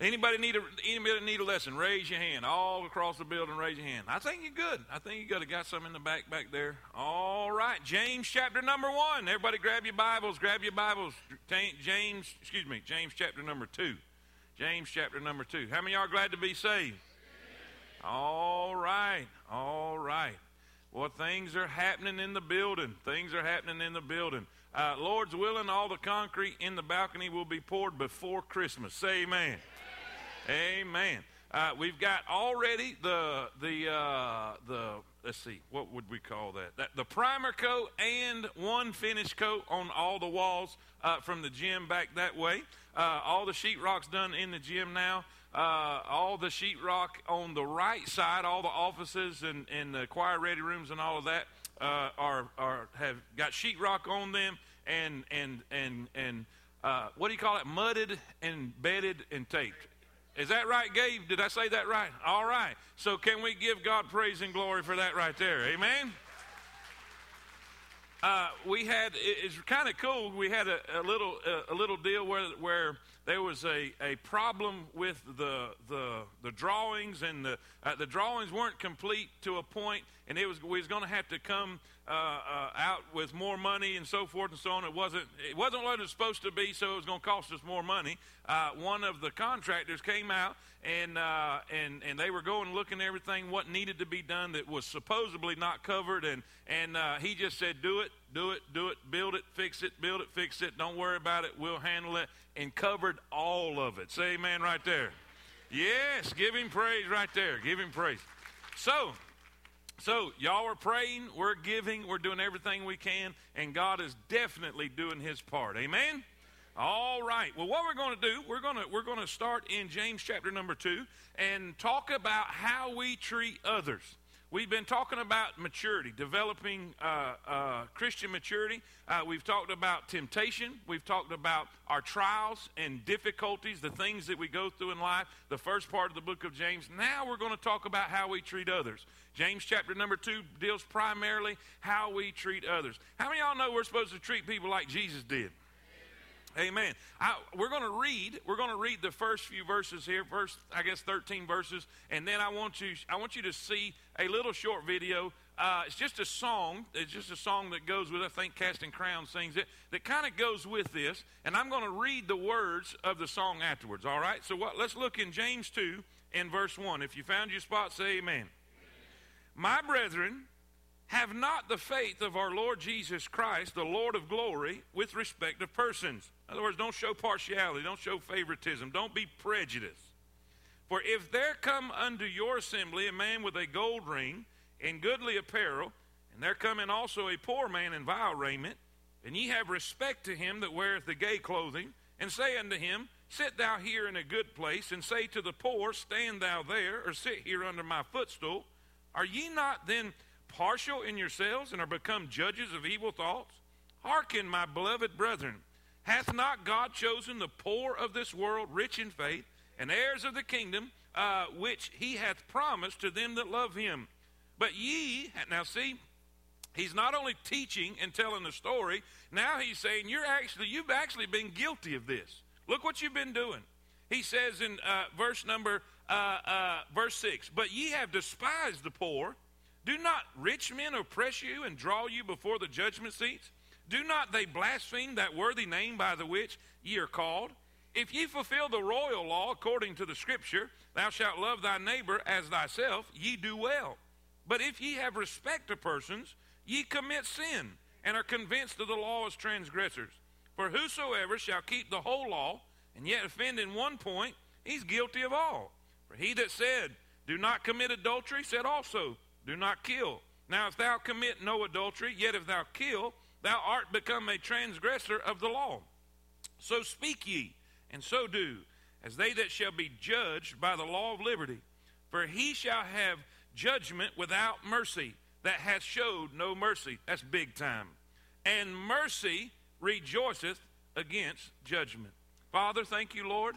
Anybody need a anybody need a lesson? Raise your hand. All across the building, raise your hand. I think you're good. I think you got got some in the back back there. All right, James chapter number one. Everybody, grab your Bibles. Grab your Bibles. James, excuse me, James chapter number two. James chapter number two. How many are glad to be saved? All right, all right. Well, things are happening in the building. Things are happening in the building. Uh, Lord's willing, all the concrete in the balcony will be poured before Christmas. Say amen. Amen. Uh, we've got already the the uh, the let's see what would we call that? that the primer coat and one finish coat on all the walls uh, from the gym back that way. Uh, all the sheetrock's done in the gym now. Uh, all the sheetrock on the right side, all the offices and, and the choir ready rooms and all of that uh, are are have got sheetrock on them and and and and what do you call it? Mudded and bedded and taped. Is that right, Gabe? Did I say that right? All right. So can we give God praise and glory for that right there? Amen. Uh, we had it's kind of cool. We had a, a little a, a little deal where where there was a, a problem with the the the drawings and the uh, the drawings weren't complete to a point, and it was we was going to have to come uh, uh, out with more money and so forth and so on. It wasn't it wasn't what it was supposed to be, so it was going to cost us more money. Uh, one of the contractors came out and uh, and and they were going looking at everything what needed to be done that was supposedly not covered, and and uh, he just said, "Do it, do it, do it, build it, fix it, build it, fix it. Don't worry about it. We'll handle it." And covered all of it. Say Amen right there. Yes, give him praise right there. Give him praise. So. So, y'all are praying, we're giving, we're doing everything we can, and God is definitely doing his part. Amen? All right. Well, what we're going to do, we're going to we're going to start in James chapter number 2 and talk about how we treat others. We've been talking about maturity, developing uh, uh, Christian maturity. Uh, we've talked about temptation. We've talked about our trials and difficulties, the things that we go through in life, the first part of the book of James. Now we're going to talk about how we treat others. James chapter number 2 deals primarily how we treat others. How many of y'all know we're supposed to treat people like Jesus did? Amen. I, we're going to read. We're going to read the first few verses here, first I guess thirteen verses, and then I want you. I want you to see a little short video. Uh, it's just a song. It's just a song that goes with. I think Casting Crowns sings it. That kind of goes with this, and I'm going to read the words of the song afterwards. All right. So what? Let's look in James two in verse one. If you found your spot, say Amen. My brethren, have not the faith of our Lord Jesus Christ, the Lord of glory, with respect of persons. In other words, don't show partiality, don't show favoritism, don't be prejudiced. For if there come unto your assembly a man with a gold ring and goodly apparel, and there come in also a poor man in vile raiment, and ye have respect to him that weareth the gay clothing, and say unto him, Sit thou here in a good place, and say to the poor, Stand thou there, or sit here under my footstool, are ye not then partial in yourselves and are become judges of evil thoughts? Hearken, my beloved brethren. Hath not God chosen the poor of this world rich in faith and heirs of the kingdom uh, which he hath promised to them that love him? But ye, now see, he's not only teaching and telling the story, now he's saying you're actually, you've actually been guilty of this. Look what you've been doing. He says in uh, verse number, uh, uh verse 6, But ye have despised the poor do not rich men oppress you and draw you before the judgment seats? Do not they blaspheme that worthy name by the which ye are called? If ye fulfill the royal law according to the scripture, thou shalt love thy neighbor as thyself, ye do well. But if ye have respect to persons, ye commit sin, and are convinced of the law as transgressors. For whosoever shall keep the whole law, and yet offend in one point, he's guilty of all. For he that said, Do not commit adultery, said also, do not kill. Now, if thou commit no adultery, yet if thou kill, thou art become a transgressor of the law. So speak ye, and so do, as they that shall be judged by the law of liberty. For he shall have judgment without mercy, that hath showed no mercy. That's big time. And mercy rejoiceth against judgment. Father, thank you, Lord,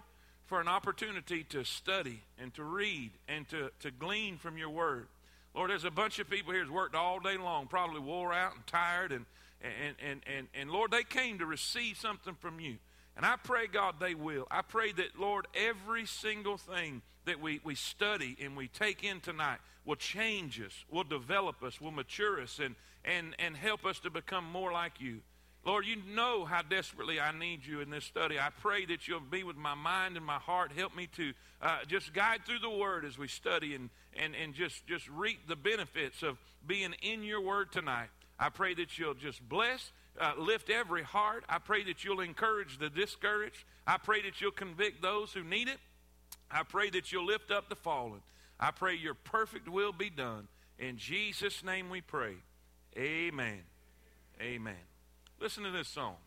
for an opportunity to study and to read and to, to glean from your word. Lord, there's a bunch of people here who's worked all day long, probably wore out and tired, and, and, and, and, and Lord, they came to receive something from you. And I pray, God, they will. I pray that, Lord, every single thing that we, we study and we take in tonight will change us, will develop us, will mature us, and, and, and help us to become more like you. Lord, you know how desperately I need you in this study. I pray that you'll be with my mind and my heart. Help me to uh, just guide through the word as we study and, and, and just, just reap the benefits of being in your word tonight. I pray that you'll just bless, uh, lift every heart. I pray that you'll encourage the discouraged. I pray that you'll convict those who need it. I pray that you'll lift up the fallen. I pray your perfect will be done. In Jesus' name we pray. Amen. Amen. Listen to this song.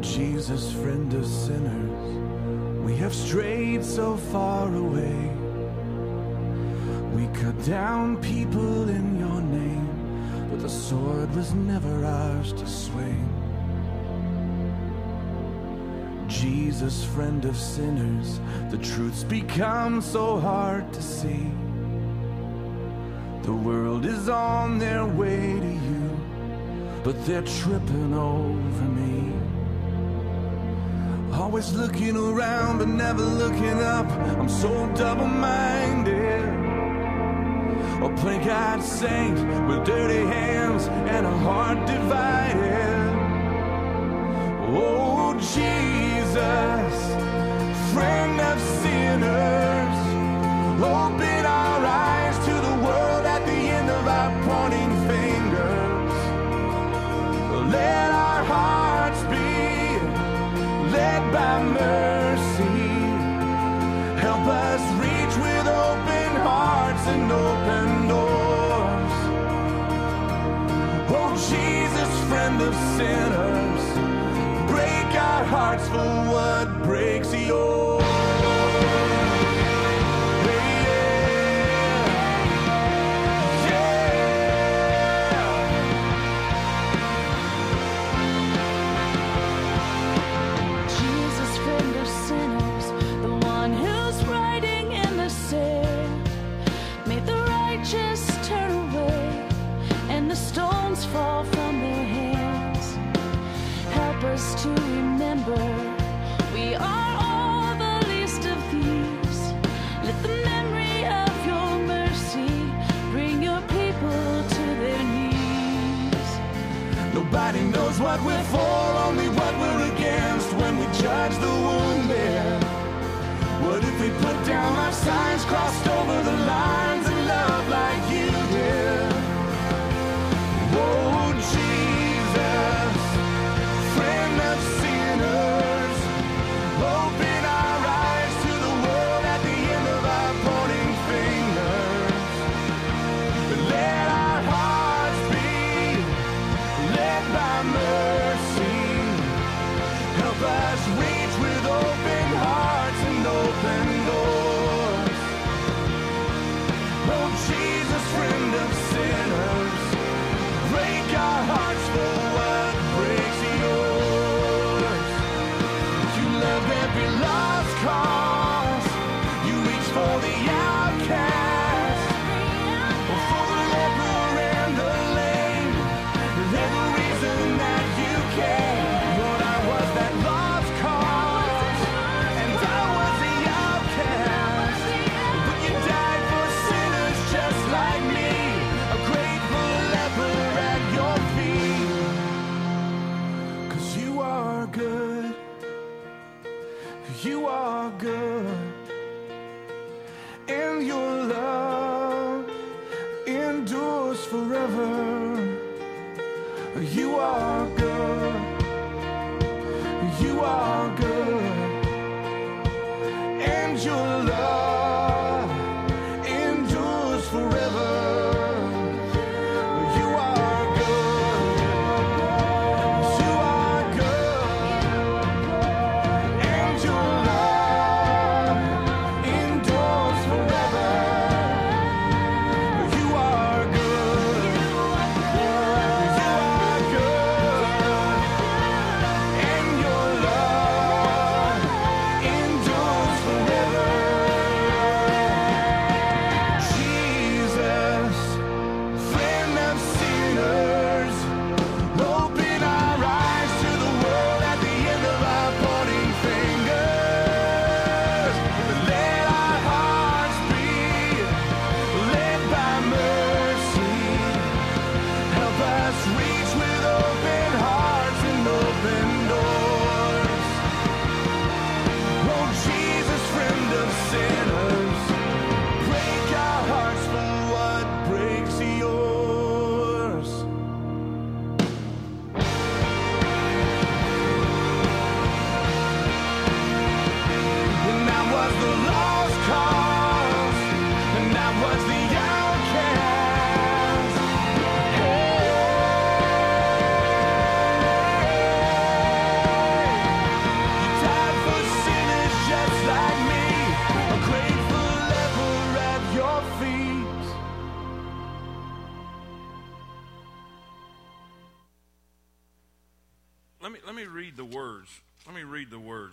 Jesus, friend of sinners, we have strayed so far away. Cut down people in your name, but the sword was never ours to swing. Jesus, friend of sinners, the truth's become so hard to see. The world is on their way to you, but they're tripping over me. Always looking around, but never looking up. I'm so double minded. A plain eyed saint with dirty hands and a heart divided. Oh, Jesus, friend what we're for, only what we're against when we judge the wounded. What if we put down our signs, crossed over the lines,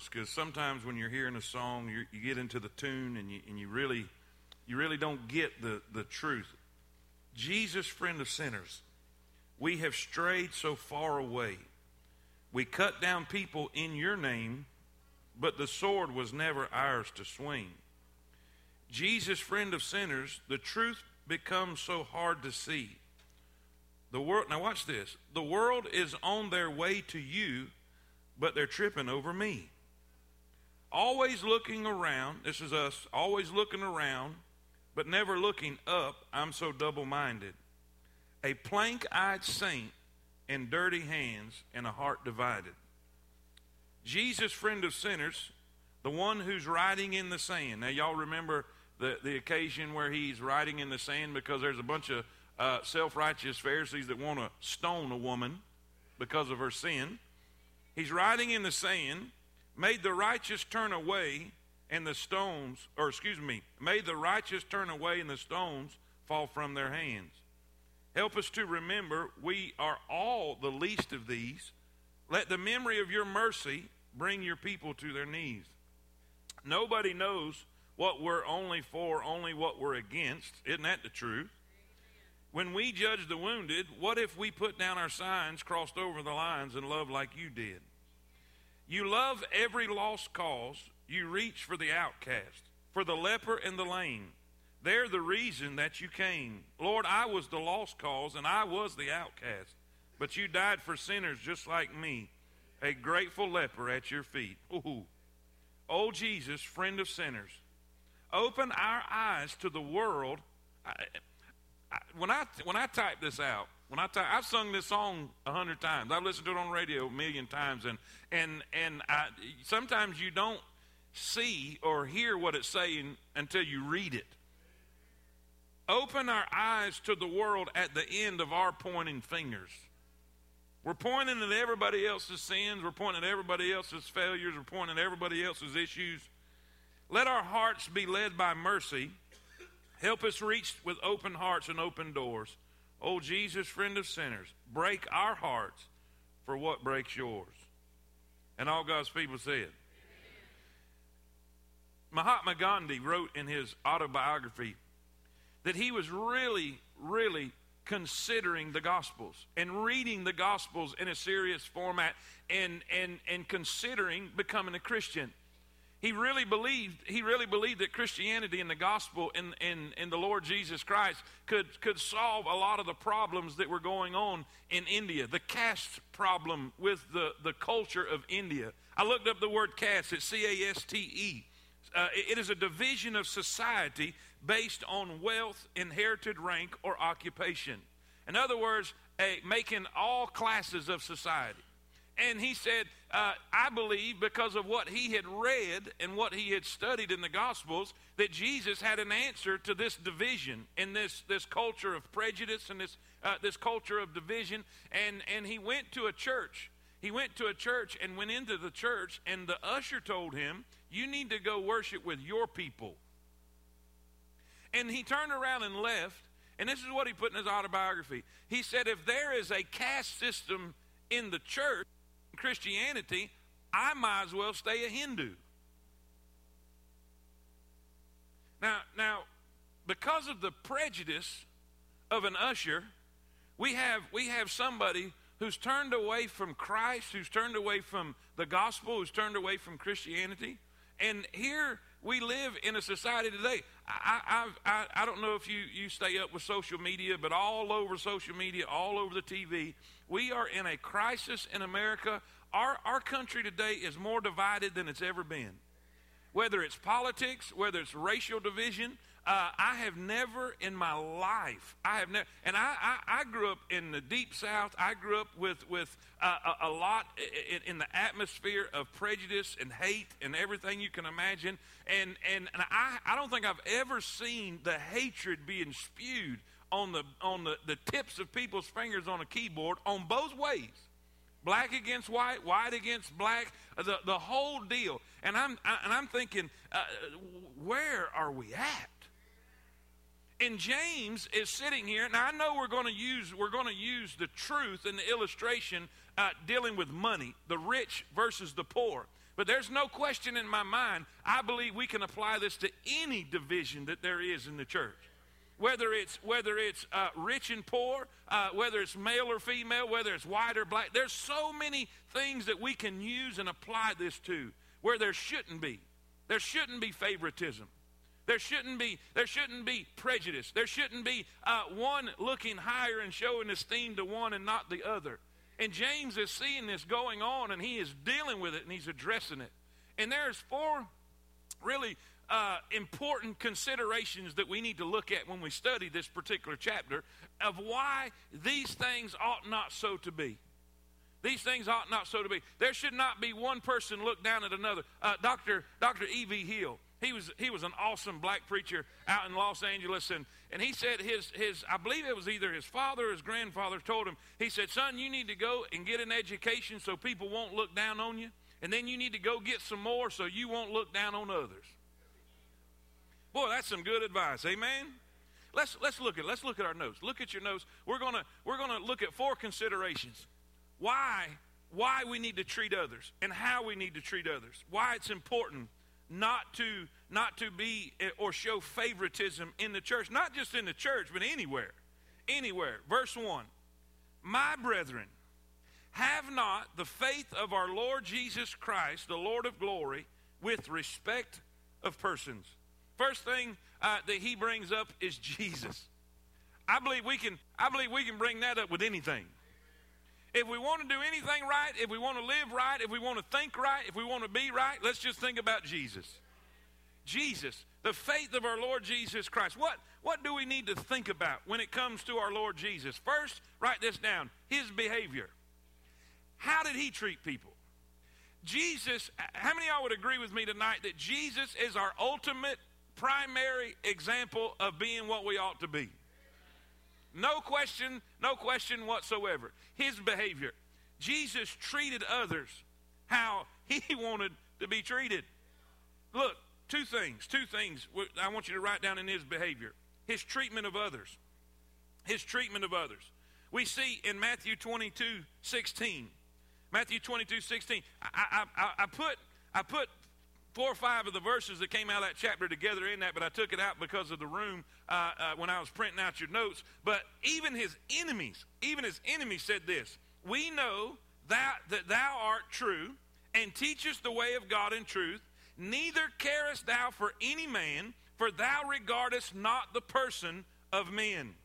because sometimes when you're hearing a song, you you get into the tune and you and you really you really don't get the the truth. Jesus, friend of sinners, we have strayed so far away. We cut down people in your name, but the sword was never ours to swing. Jesus, friend of sinners, the truth becomes so hard to see. The world now watch this. The world is on their way to you, but they're tripping over me. Always looking around, this is us, always looking around, but never looking up. I'm so double-minded. A plank-eyed saint and dirty hands and a heart divided. Jesus, friend of sinners, the one who's writing in the sand. Now, y'all remember the, the occasion where he's writing in the sand because there's a bunch of uh, self righteous Pharisees that want to stone a woman because of her sin. He's writing in the sand, made the righteous turn away, and the stones, or excuse me, made the righteous turn away, and the stones fall from their hands. Help us to remember we are all the least of these. Let the memory of your mercy bring your people to their knees. Nobody knows what we're only for, only what we're against. Isn't that the truth? When we judge the wounded, what if we put down our signs, crossed over the lines, and love like you did? You love every lost cause. You reach for the outcast, for the leper and the lame. They're the reason that you came. Lord, I was the lost cause and I was the outcast, but you died for sinners just like me, a grateful leper at your feet. Ooh. Oh, Jesus, friend of sinners, open our eyes to the world. I, I, when I when I type this out, when I type, I've sung this song a hundred times. I've listened to it on radio a million times, and and and I, sometimes you don't see or hear what it's saying until you read it. Open our eyes to the world at the end of our pointing fingers. We're pointing at everybody else's sins. We're pointing at everybody else's failures. We're pointing at everybody else's issues. Let our hearts be led by mercy. Help us reach with open hearts and open doors. Oh, Jesus, friend of sinners, break our hearts for what breaks yours. And all God's people said. Mahatma Gandhi wrote in his autobiography that he was really, really considering the Gospels and reading the Gospels in a serious format and, and, and considering becoming a Christian. He really believed he really believed that Christianity and the gospel and, and, and the Lord Jesus Christ could, could solve a lot of the problems that were going on in India. The caste problem with the, the culture of India. I looked up the word caste, it's C A S T E. Uh, it is a division of society based on wealth, inherited rank, or occupation. In other words, a, making all classes of society. And he said, uh, I believe because of what he had read and what he had studied in the Gospels, that Jesus had an answer to this division and this, this culture of prejudice and this, uh, this culture of division. And, and he went to a church. He went to a church and went into the church, and the usher told him, You need to go worship with your people. And he turned around and left. And this is what he put in his autobiography. He said, If there is a caste system in the church, Christianity, I might as well stay a Hindu. Now, now, because of the prejudice of an usher, we have we have somebody who's turned away from Christ, who's turned away from the gospel, who's turned away from Christianity. And here we live in a society today. I, I, I, I don't know if you, you stay up with social media, but all over social media, all over the TV, we are in a crisis in America. Our, our country today is more divided than it's ever been. Whether it's politics, whether it's racial division, uh, I have never in my life, I have never, and I, I, I, grew up in the deep South. I grew up with, with uh, a, a, lot in, in, the atmosphere of prejudice and hate and everything you can imagine. And, and, and I, I don't think I've ever seen the hatred being spewed on, the, on the, the tips of people's fingers on a keyboard on both ways black against white, white against black, the, the whole deal. And I'm, I, and I'm thinking, uh, where are we at? And James is sitting here, and I know we're going to use we're going to use the truth and the illustration uh, dealing with money, the rich versus the poor. But there's no question in my mind. I believe we can apply this to any division that there is in the church, whether it's whether it's uh, rich and poor, uh, whether it's male or female, whether it's white or black. There's so many things that we can use and apply this to where there shouldn't be. There shouldn't be favoritism. There shouldn't be, there shouldn't be prejudice. There shouldn't be uh, one looking higher and showing esteem to one and not the other. And James is seeing this going on and he is dealing with it and he's addressing it. And there's four really uh, important considerations that we need to look at when we study this particular chapter of why these things ought not so to be. These things ought not so to be. There should not be one person look down at another. Uh, Dr. Dr. E.V. Hill, he was, he was an awesome black preacher out in Los Angeles, and, and he said his, his, I believe it was either his father or his grandfather told him, he said, Son, you need to go and get an education so people won't look down on you, and then you need to go get some more so you won't look down on others. Boy, that's some good advice. Amen. Let's let's look at let's look at our notes. Look at your notes. We're gonna we're gonna look at four considerations. Why why we need to treat others and how we need to treat others. Why it's important not to not to be eh, or show favoritism in the church, not just in the church, but anywhere. Anywhere. Verse 1. My brethren, have not the faith of our Lord Jesus Christ, the Lord of glory, with respect of persons. First thing uh, that he brings up is Jesus. I believe we can I believe we can bring that up with anything. If we want to do anything right, if we want to live right, if we want to think right, if we want to be right, let's just think about Jesus. Jesus, the faith of our Lord Jesus Christ. What, what do we need to think about when it comes to our Lord Jesus? First, write this down his behavior. How did he treat people? Jesus, how many of y'all would agree with me tonight that Jesus is our ultimate primary example of being what we ought to be? No question, no question whatsoever. His behavior. Jesus treated others how he wanted to be treated. Look, two things, two things I want you to write down in his behavior. His treatment of others. His treatment of others. We see in Matthew 22, 16. Matthew 22, 16. I, I, I, put, I put four or five of the verses that came out of that chapter together in that, but I took it out because of the room uh, uh, when I was printing out your notes. But even his enemies, even his enemies said this We know that, that thou art true and teachest the way of God in truth, neither carest thou for any man, for thou regardest not the person of men.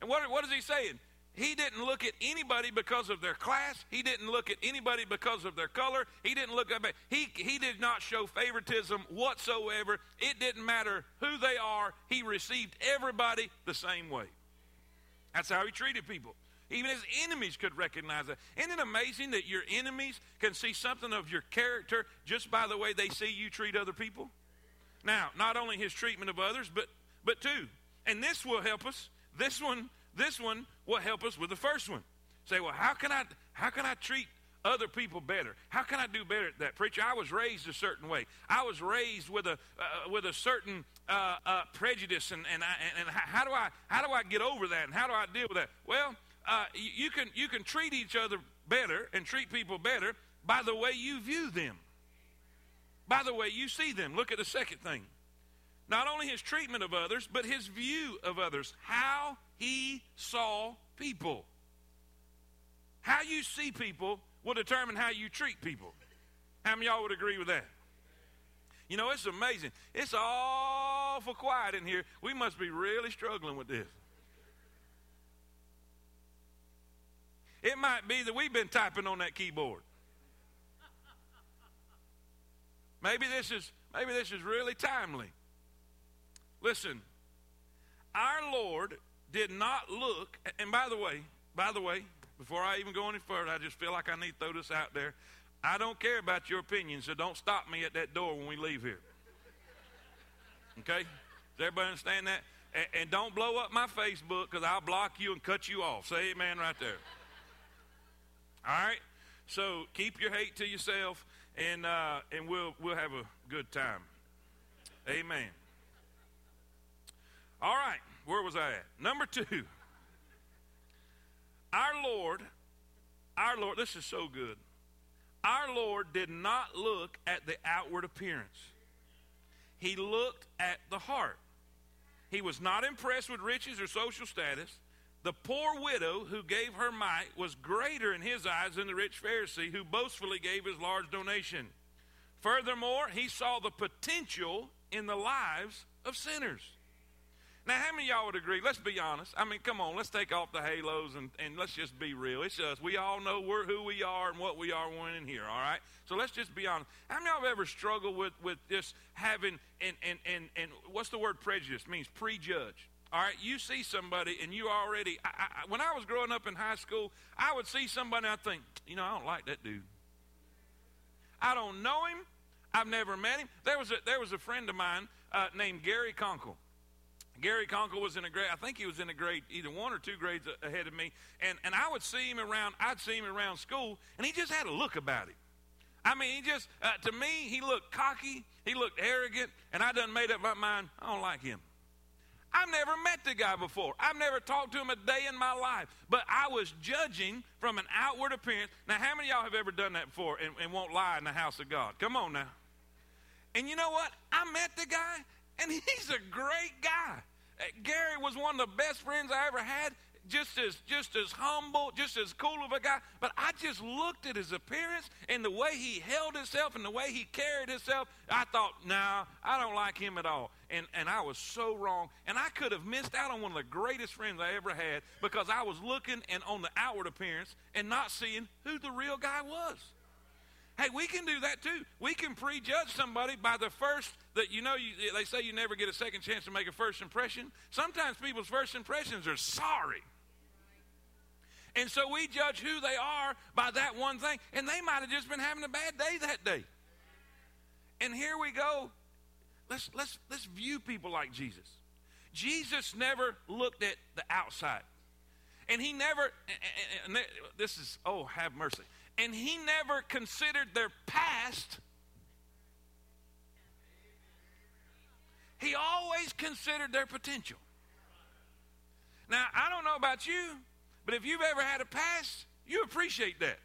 And what, what is he saying? He didn't look at anybody because of their class. He didn't look at anybody because of their color. He didn't look at he he did not show favoritism whatsoever. It didn't matter who they are. He received everybody the same way. That's how he treated people. Even his enemies could recognize that. Isn't it amazing that your enemies can see something of your character just by the way they see you treat other people? Now, not only his treatment of others, but but two. And this will help us. This one this one will help us with the first one. Say, well, how can I how can I treat other people better? How can I do better at that? Preacher, I was raised a certain way. I was raised with a uh, with a certain uh, uh, prejudice, and and, I, and how do I how do I get over that, and how do I deal with that? Well, uh, you can you can treat each other better and treat people better by the way you view them, by the way you see them. Look at the second thing. Not only his treatment of others, but his view of others. How he saw people. How you see people will determine how you treat people. How many y'all would agree with that? You know, it's amazing. It's awful quiet in here. We must be really struggling with this. It might be that we've been typing on that keyboard. Maybe this is maybe this is really timely. Listen, our Lord did not look and by the way, by the way, before I even go any further, I just feel like I need to throw this out there. I don't care about your opinion, so don't stop me at that door when we leave here. Okay? Does everybody understand that? And, and don't blow up my Facebook because I'll block you and cut you off. Say amen right there. All right? So keep your hate to yourself and uh, and we'll we'll have a good time. Amen. All right, where was I at? Number two. Our Lord, our Lord, this is so good. Our Lord did not look at the outward appearance. He looked at the heart. He was not impressed with riches or social status. The poor widow who gave her mite was greater in his eyes than the rich Pharisee who boastfully gave his large donation. Furthermore, he saw the potential in the lives of sinners. Now, how many y'all would agree? Let's be honest. I mean, come on, let's take off the halos and, and let's just be real. It's us. We all know we're who we are and what we are in here, all right? So let's just be honest. How many of y'all have ever struggled with, with just having, and, and, and, and what's the word prejudice? It means prejudge. All right, you see somebody and you already. I, I, when I was growing up in high school, I would see somebody and I think, you know, I don't like that dude. I don't know him. I've never met him. There was a, there was a friend of mine uh, named Gary Conkle. Gary Conkle was in a grade, I think he was in a grade, either one or two grades ahead of me. And, and I would see him around, I'd see him around school, and he just had a look about him. I mean, he just, uh, to me, he looked cocky, he looked arrogant, and I done made up my mind, I don't like him. I've never met the guy before. I've never talked to him a day in my life. But I was judging from an outward appearance. Now, how many of y'all have ever done that before and, and won't lie in the house of God? Come on now. And you know what? I met the guy, and he's a great guy. Gary was one of the best friends I ever had just as just as humble, just as cool of a guy. But I just looked at his appearance and the way he held himself and the way he carried himself. I thought, nah, I don't like him at all. And and I was so wrong. And I could have missed out on one of the greatest friends I ever had because I was looking and on the outward appearance and not seeing who the real guy was. Hey, we can do that too. We can prejudge somebody by the first that you know. You, they say you never get a second chance to make a first impression. Sometimes people's first impressions are sorry. And so we judge who they are by that one thing. And they might have just been having a bad day that day. And here we go. Let's, let's, let's view people like Jesus. Jesus never looked at the outside. And he never, and this is, oh, have mercy. And he never considered their past. He always considered their potential. Now, I don't know about you, but if you've ever had a past, you appreciate that.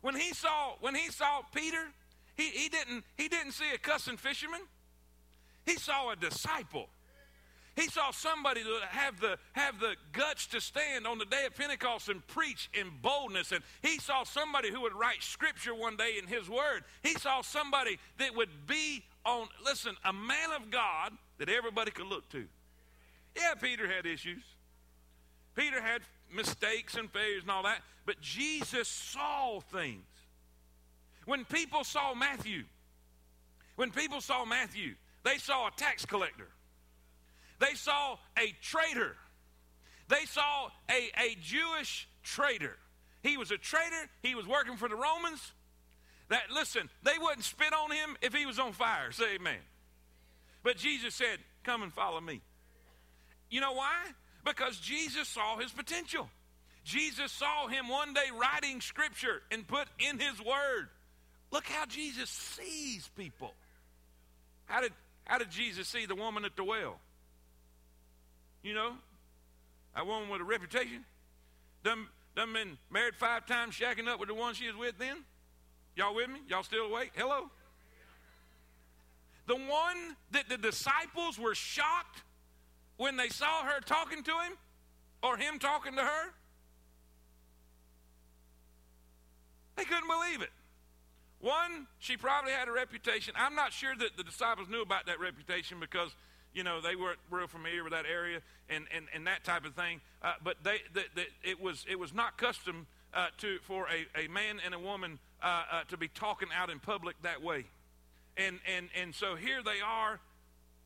When he saw when he saw Peter, he, he didn't he didn't see a cussing fisherman. He saw a disciple. He saw somebody that have the have the guts to stand on the day of Pentecost and preach in boldness. And he saw somebody who would write scripture one day in his word. He saw somebody that would be on, listen, a man of God that everybody could look to. Yeah, Peter had issues. Peter had mistakes and failures and all that, but Jesus saw things. When people saw Matthew, when people saw Matthew, they saw a tax collector. They saw a traitor. They saw a, a Jewish traitor. He was a traitor. He was working for the Romans. That listen, they wouldn't spit on him if he was on fire. Say amen. But Jesus said, Come and follow me. You know why? Because Jesus saw his potential. Jesus saw him one day writing scripture and put in his word. Look how Jesus sees people. How did, how did Jesus see the woman at the well? You know, a woman with a reputation. Done, done been married five times, shacking up with the one she was with then. Y'all with me? Y'all still awake? Hello? The one that the disciples were shocked when they saw her talking to him or him talking to her? They couldn't believe it. One, she probably had a reputation. I'm not sure that the disciples knew about that reputation because, you know, they weren't real familiar with that area and, and, and that type of thing. Uh, but they, the, the, it, was, it was not custom uh, to, for a, a man and a woman uh, uh, to be talking out in public that way. And, and, and so here they are,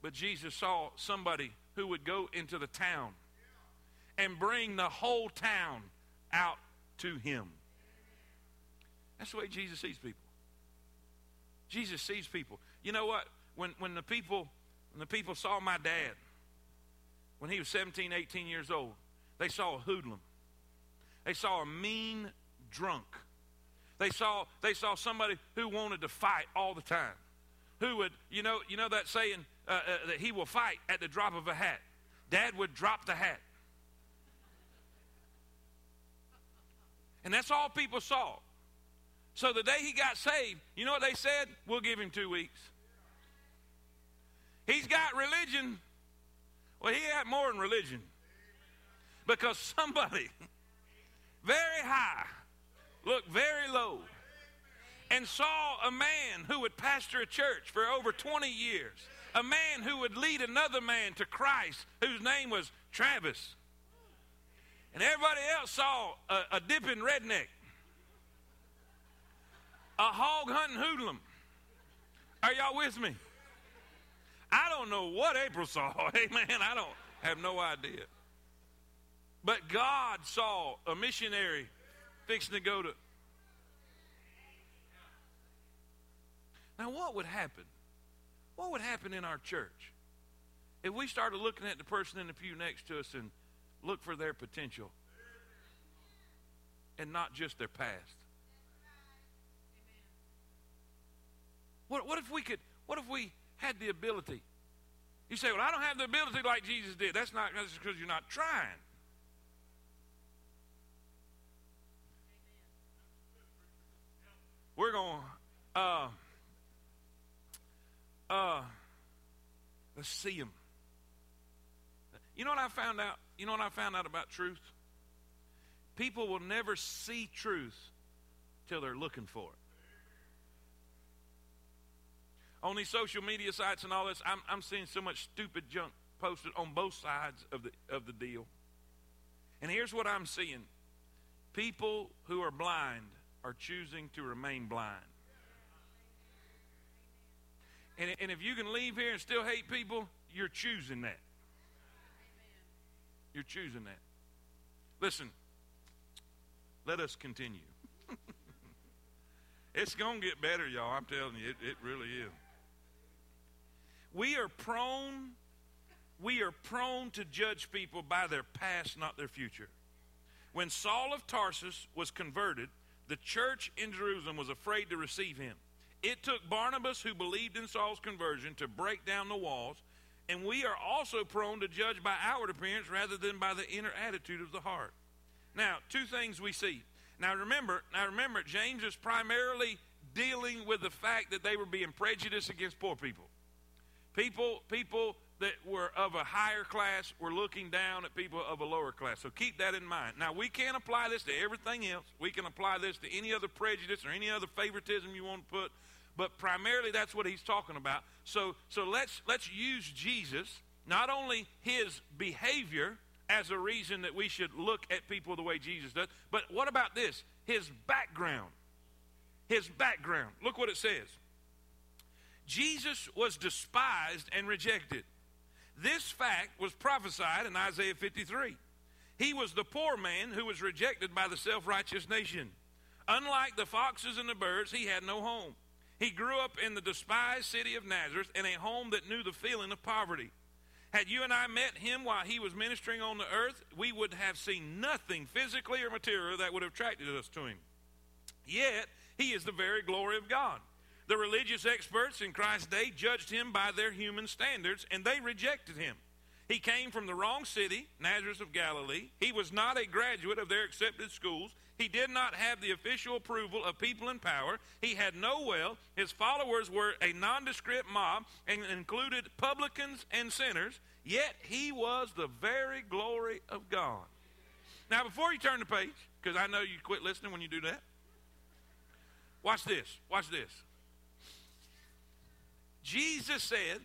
but Jesus saw somebody who would go into the town and bring the whole town out to him. That's the way Jesus sees people. Jesus sees people. You know what? When, when the people when the people saw my dad, when he was 17, 18 years old, they saw a hoodlum. They saw a mean drunk. They saw, they saw somebody who wanted to fight all the time. Who would, you know, you know that saying uh, uh, that he will fight at the drop of a hat. Dad would drop the hat. And that's all people saw. So the day he got saved, you know what they said? We'll give him two weeks. He's got religion. Well, he had more than religion. Because somebody very high looked very low and saw a man who would pastor a church for over 20 years, a man who would lead another man to Christ whose name was Travis. And everybody else saw a, a dipping redneck, a hog hunting hoodlum. Are y'all with me? I don't know what April saw. Amen. I don't have no idea. But God saw a missionary fixing to go to. Now, what would happen? What would happen in our church if we started looking at the person in the pew next to us and look for their potential and not just their past? What, what if we could, what if we had the ability? You say, well, I don't have the ability like Jesus did. That's not that's because you're not trying. We're going, uh, uh, let's see him. You know what I found out? You know what I found out about truth? People will never see truth till they're looking for it. On these social media sites and all this, I'm, I'm seeing so much stupid junk posted on both sides of the, of the deal. And here's what I'm seeing people who are blind are choosing to remain blind. And, and if you can leave here and still hate people, you're choosing that. You're choosing that. Listen, let us continue. it's going to get better, y'all. I'm telling you, it, it really is. We are prone, we are prone to judge people by their past, not their future. When Saul of Tarsus was converted, the church in Jerusalem was afraid to receive him. It took Barnabas, who believed in Saul's conversion, to break down the walls. And we are also prone to judge by outward appearance rather than by the inner attitude of the heart. Now, two things we see. Now remember, now remember, James is primarily dealing with the fact that they were being prejudiced against poor people. People, people that were of a higher class were looking down at people of a lower class. So keep that in mind. Now, we can't apply this to everything else. We can apply this to any other prejudice or any other favoritism you want to put, but primarily that's what he's talking about. So, so let's, let's use Jesus, not only his behavior as a reason that we should look at people the way Jesus does, but what about this? His background. His background. Look what it says. Jesus was despised and rejected this fact was prophesied in Isaiah 53. He was the poor man who was rejected by the self righteous nation. Unlike the foxes and the birds, he had no home. He grew up in the despised city of Nazareth in a home that knew the feeling of poverty. Had you and I met him while he was ministering on the earth, we would have seen nothing physically or material that would have attracted us to him. Yet, he is the very glory of God. The religious experts in Christ's day judged him by their human standards, and they rejected him. He came from the wrong city, Nazareth of Galilee. He was not a graduate of their accepted schools. He did not have the official approval of people in power. He had no wealth. His followers were a nondescript mob and included publicans and sinners. Yet he was the very glory of God. Now, before you turn the page, because I know you quit listening when you do that, Watch this. Watch this. Jesus said,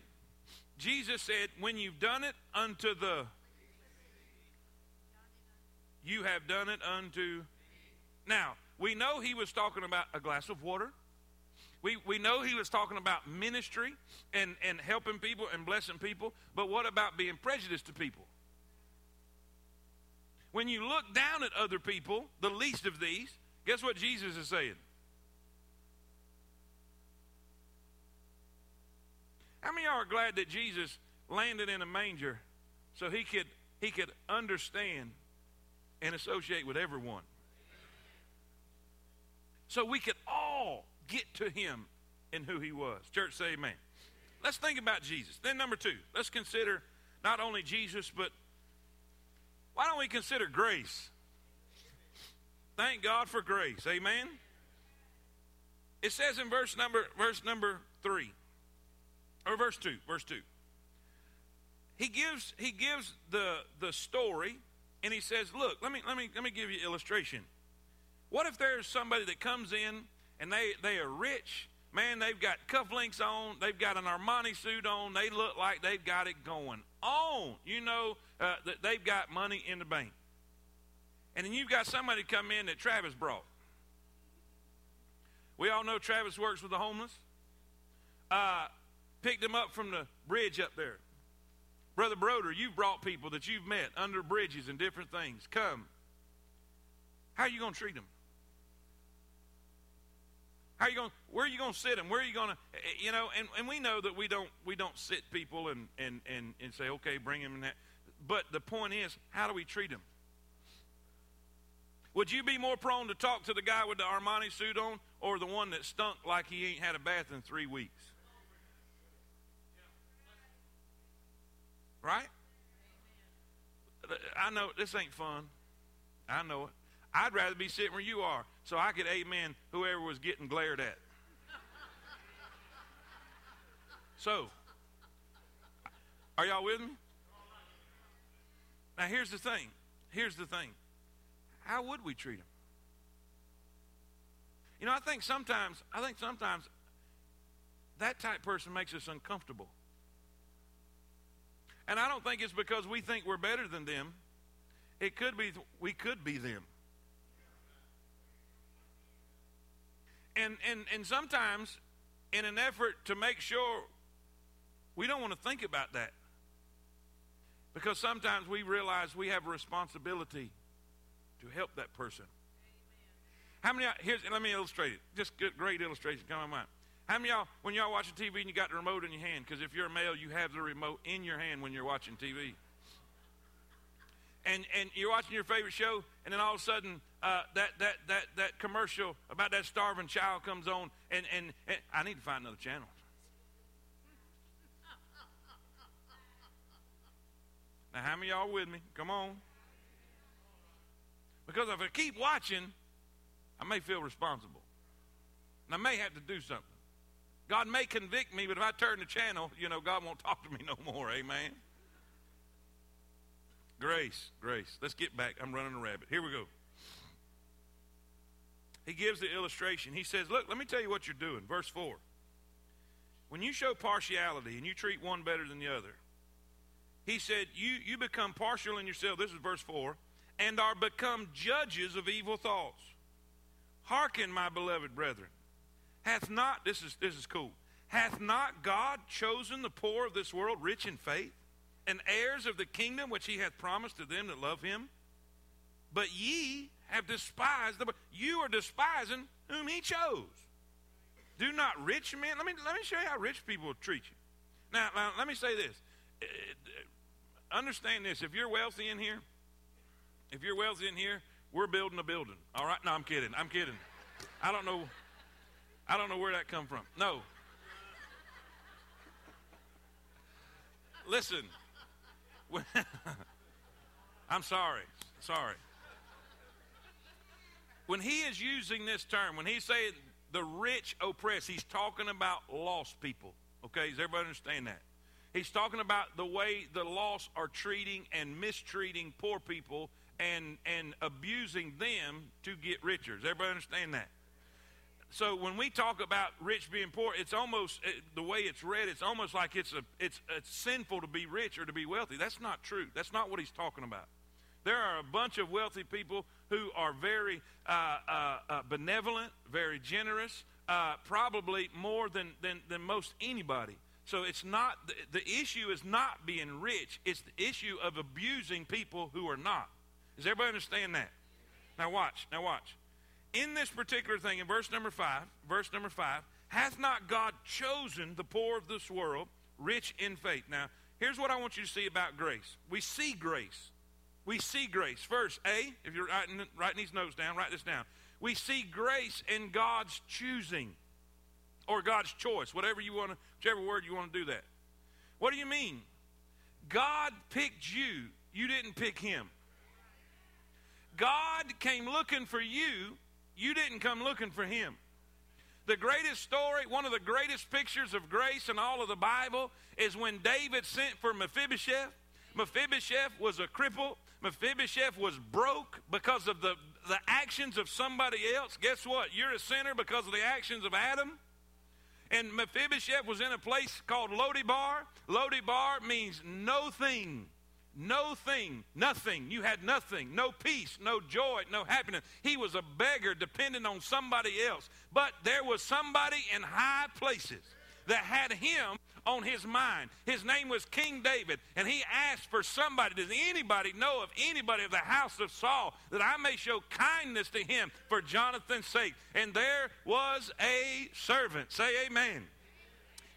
Jesus said, when you've done it unto the, you have done it unto. Now, we know he was talking about a glass of water. We, we know he was talking about ministry and, and helping people and blessing people, but what about being prejudiced to people? When you look down at other people, the least of these, guess what Jesus is saying? How many of y'all are glad that Jesus landed in a manger so he could he could understand and associate with everyone? So we could all get to him and who he was. Church say amen. Let's think about Jesus. Then number two, let's consider not only Jesus, but why don't we consider grace? Thank God for grace. Amen. It says in verse number verse number three. Or verse two, verse two. He gives he gives the the story and he says, Look, let me let me let me give you illustration. What if there's somebody that comes in and they, they are rich? Man, they've got cufflinks on, they've got an Armani suit on, they look like they've got it going on. You know uh, that they've got money in the bank. And then you've got somebody come in that Travis brought. We all know Travis works with the homeless. Uh, picked them up from the bridge up there. Brother Broder, you've brought people that you've met under bridges and different things. Come. How are you going to treat them? How are you going? Where are you going to sit them? Where are you going to? Eh, eh, you know, and, and we know that we don't we don't sit people and and and, and say okay, bring them in that. But the point is, how do we treat them? Would you be more prone to talk to the guy with the Armani suit on, or the one that stunk like he ain't had a bath in three weeks? Right? I know this ain't fun. I know it. I'd rather be sitting where you are so I could amen whoever was getting glared at. So, are y'all with me? Now, here's the thing. Here's the thing. How would we treat them? You know, I think sometimes, I think sometimes that type person makes us uncomfortable. And I don't think it's because we think we're better than them. It could be we could be them. And, and, and sometimes, in an effort to make sure we don't want to think about that, because sometimes we realize we have a responsibility to help that person. How many? Here's let me illustrate it. Just good, great illustration. Come on, mind. How many y'all, when y'all watching TV and you got the remote in your hand? Because if you're a male, you have the remote in your hand when you're watching TV. And and you're watching your favorite show, and then all of a sudden uh, that, that, that, that commercial about that starving child comes on, and, and, and I need to find another channel. Now, how many y'all with me? Come on. Because if I keep watching, I may feel responsible. And I may have to do something. God may convict me, but if I turn the channel, you know, God won't talk to me no more. Amen. Grace, grace. Let's get back. I'm running a rabbit. Here we go he gives the illustration. He says, Look, let me tell you what you're doing. Verse 4. When you show partiality and you treat one better than the other, he said, You, you become partial in yourself. This is verse 4 and are become judges of evil thoughts. Hearken, my beloved brethren. Hath not, this is, this is cool, hath not God chosen the poor of this world rich in faith and heirs of the kingdom which he hath promised to them that love him? But ye have despised the you are despising whom he chose. Do not rich men. Let me let me show you how rich people treat you. Now, now let me say this. Uh, understand this. If you're wealthy in here, if you're wealthy in here, we're building a building. All right? No, I'm kidding. I'm kidding. I don't know. I don't know where that come from. No. Listen. I'm sorry. Sorry when he is using this term, when he's saying the rich oppress, he's talking about lost people. Okay, does everybody understand that? He's talking about the way the lost are treating and mistreating poor people and, and abusing them to get richer. Does everybody understand that? So when we talk about rich being poor, it's almost it, the way it's read. It's almost like it's a it's it's sinful to be rich or to be wealthy. That's not true. That's not what he's talking about. There are a bunch of wealthy people who are very uh, uh, uh, benevolent, very generous, uh, probably more than, than than most anybody. So it's not the, the issue is not being rich. It's the issue of abusing people who are not. Does everybody understand that? Now watch. Now watch in this particular thing, in verse number five, verse number five, hath not God chosen the poor of this world, rich in faith? Now, here's what I want you to see about grace. We see grace. We see grace. First, A, if you're writing, writing these notes down, write this down. We see grace in God's choosing or God's choice, whatever you want to, whichever word you want to do that. What do you mean? God picked you, you didn't pick him. God came looking for you you didn't come looking for him. The greatest story, one of the greatest pictures of grace in all of the Bible is when David sent for Mephibosheth. Mephibosheth was a cripple. Mephibosheth was broke because of the, the actions of somebody else. Guess what? You're a sinner because of the actions of Adam. And Mephibosheth was in a place called Lodibar. Lodibar means no thing. No thing, nothing. You had nothing, no peace, no joy, no happiness. He was a beggar dependent on somebody else. But there was somebody in high places that had him on his mind. His name was King David, and he asked for somebody. Does anybody know of anybody of the house of Saul that I may show kindness to him for Jonathan's sake? And there was a servant. Say amen.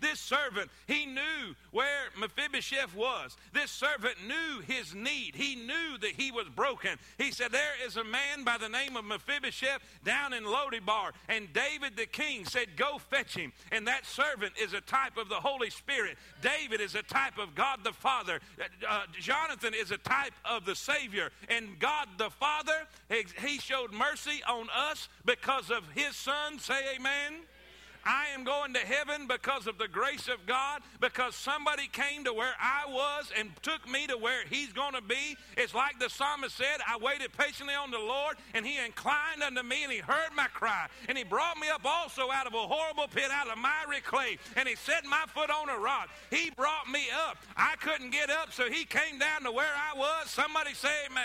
This servant, he knew where Mephibosheth was. This servant knew his need. He knew that he was broken. He said, There is a man by the name of Mephibosheth down in Lodibar. And David the king said, Go fetch him. And that servant is a type of the Holy Spirit. David is a type of God the Father. Uh, Jonathan is a type of the Savior. And God the Father, he showed mercy on us because of his son. Say amen. I am going to heaven because of the grace of God, because somebody came to where I was and took me to where He's going to be. It's like the psalmist said, I waited patiently on the Lord, and He inclined unto me, and He heard my cry. And He brought me up also out of a horrible pit, out of miry clay, and He set my foot on a rock. He brought me up. I couldn't get up, so He came down to where I was. Somebody say amen.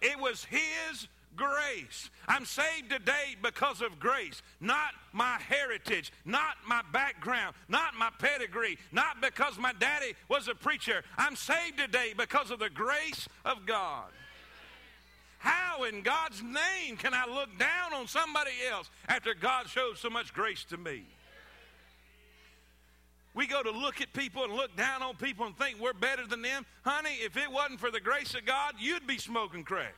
It was His grace. I'm saved today because of grace, not my heritage, not my background, not my pedigree, not because my daddy was a preacher. I'm saved today because of the grace of God. How in God's name can I look down on somebody else after God showed so much grace to me? We go to look at people and look down on people and think we're better than them. Honey, if it wasn't for the grace of God, you'd be smoking crack.